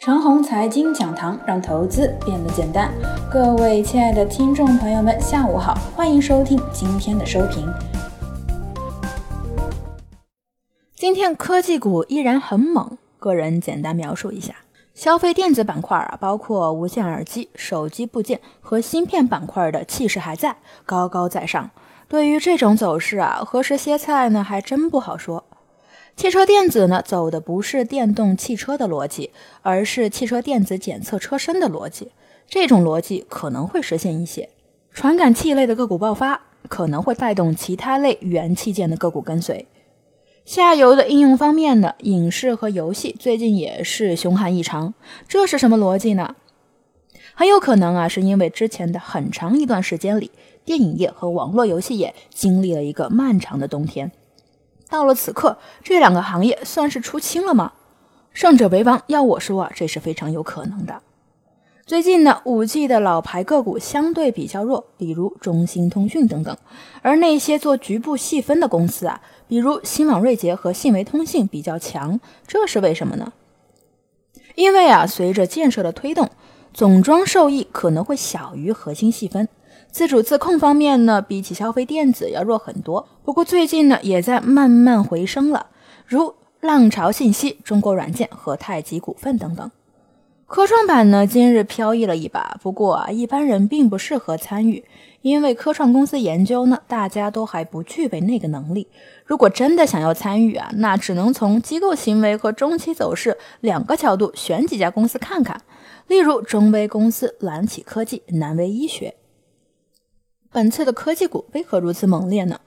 长虹财经讲堂让投资变得简单。各位亲爱的听众朋友们，下午好，欢迎收听今天的收评。今天科技股依然很猛，个人简单描述一下：消费电子板块啊，包括无线耳机、手机部件和芯片板块的气势还在，高高在上。对于这种走势啊，何时歇菜呢？还真不好说。汽车电子呢，走的不是电动汽车的逻辑，而是汽车电子检测车身的逻辑。这种逻辑可能会实现一些传感器类的个股爆发，可能会带动其他类元器件的个股跟随。下游的应用方面呢，影视和游戏最近也是凶悍异常。这是什么逻辑呢？很有可能啊，是因为之前的很长一段时间里，电影业和网络游戏业经历了一个漫长的冬天。到了此刻，这两个行业算是出清了吗？胜者为王，要我说啊，这是非常有可能的。最近呢，五 G 的老牌个股相对比较弱，比如中兴通讯等等，而那些做局部细分的公司啊，比如新网瑞捷和信维通信比较强，这是为什么呢？因为啊，随着建设的推动，总装受益可能会小于核心细分。自主自控方面呢，比起消费电子要弱很多。不过最近呢，也在慢慢回升了，如浪潮信息、中国软件和太极股份等等。科创板呢，今日飘逸了一把，不过啊，一般人并不适合参与，因为科创公司研究呢，大家都还不具备那个能力。如果真的想要参与啊，那只能从机构行为和中期走势两个角度选几家公司看看，例如中微公司、蓝启科技、南威医学。本次的科技股为何如此猛烈呢？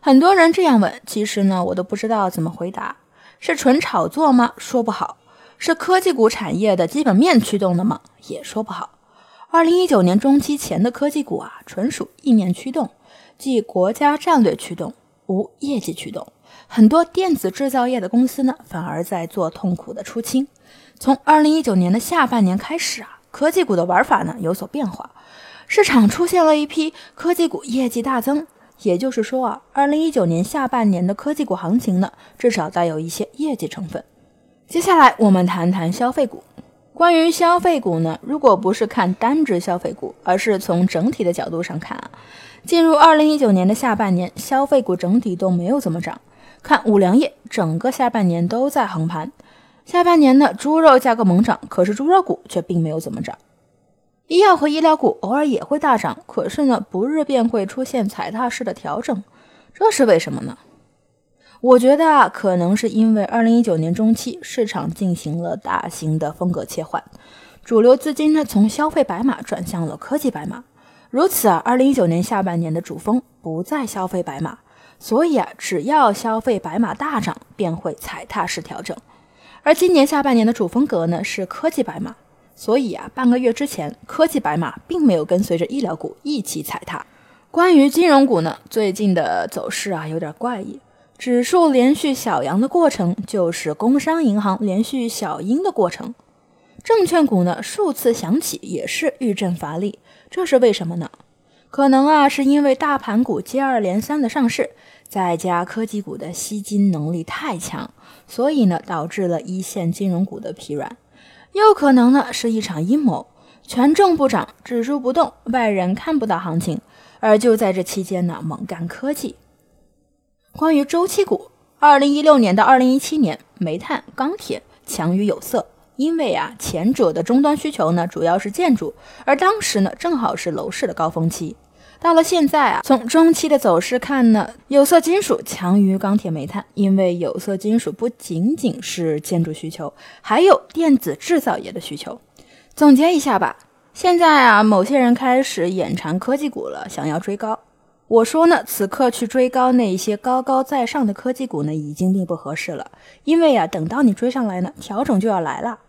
很多人这样问，其实呢，我都不知道怎么回答。是纯炒作吗？说不好。是科技股产业的基本面驱动的吗？也说不好。二零一九年中期前的科技股啊，纯属意念驱动，即国家战略驱动，无业绩驱动。很多电子制造业的公司呢，反而在做痛苦的出清。从二零一九年的下半年开始啊，科技股的玩法呢有所变化。市场出现了一批科技股业绩大增，也就是说啊，二零一九年下半年的科技股行情呢，至少带有一些业绩成分。接下来我们谈谈消费股。关于消费股呢，如果不是看单只消费股，而是从整体的角度上看啊，进入二零一九年的下半年，消费股整体都没有怎么涨。看五粮液，整个下半年都在横盘。下半年呢，猪肉价格猛涨，可是猪肉股却并没有怎么涨。医药和医疗股偶尔也会大涨，可是呢，不日便会出现踩踏式的调整，这是为什么呢？我觉得啊，可能是因为二零一九年中期市场进行了大型的风格切换，主流资金呢从消费白马转向了科技白马，如此啊，二零一九年下半年的主峰不再消费白马，所以啊，只要消费白马大涨，便会踩踏式调整，而今年下半年的主风格呢是科技白马。所以啊，半个月之前，科技白马并没有跟随着医疗股一起踩踏。关于金融股呢，最近的走势啊有点怪异，指数连续小阳的过程，就是工商银行连续小阴的过程。证券股呢数次响起，也是遇震乏力，这是为什么呢？可能啊是因为大盘股接二连三的上市，再加科技股的吸金能力太强，所以呢导致了一线金融股的疲软。又可能呢是一场阴谋，权重不涨，指数不动，外人看不到行情，而就在这期间呢猛干科技。关于周期股，二零一六年到二零一七年，煤炭、钢铁强于有色，因为啊前者的终端需求呢主要是建筑，而当时呢正好是楼市的高峰期。到了现在啊，从中期的走势看呢，有色金属强于钢铁、煤炭，因为有色金属不仅仅是建筑需求，还有电子制造业的需求。总结一下吧，现在啊，某些人开始眼馋科技股了，想要追高。我说呢，此刻去追高那些高高在上的科技股呢，已经并不合适了，因为啊，等到你追上来呢，调整就要来了。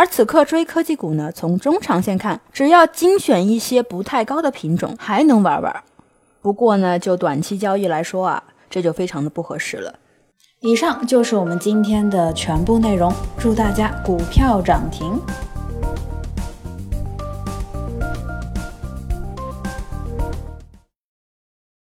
而此刻追科技股呢，从中长线看，只要精选一些不太高的品种，还能玩玩。不过呢，就短期交易来说啊，这就非常的不合适了。以上就是我们今天的全部内容，祝大家股票涨停。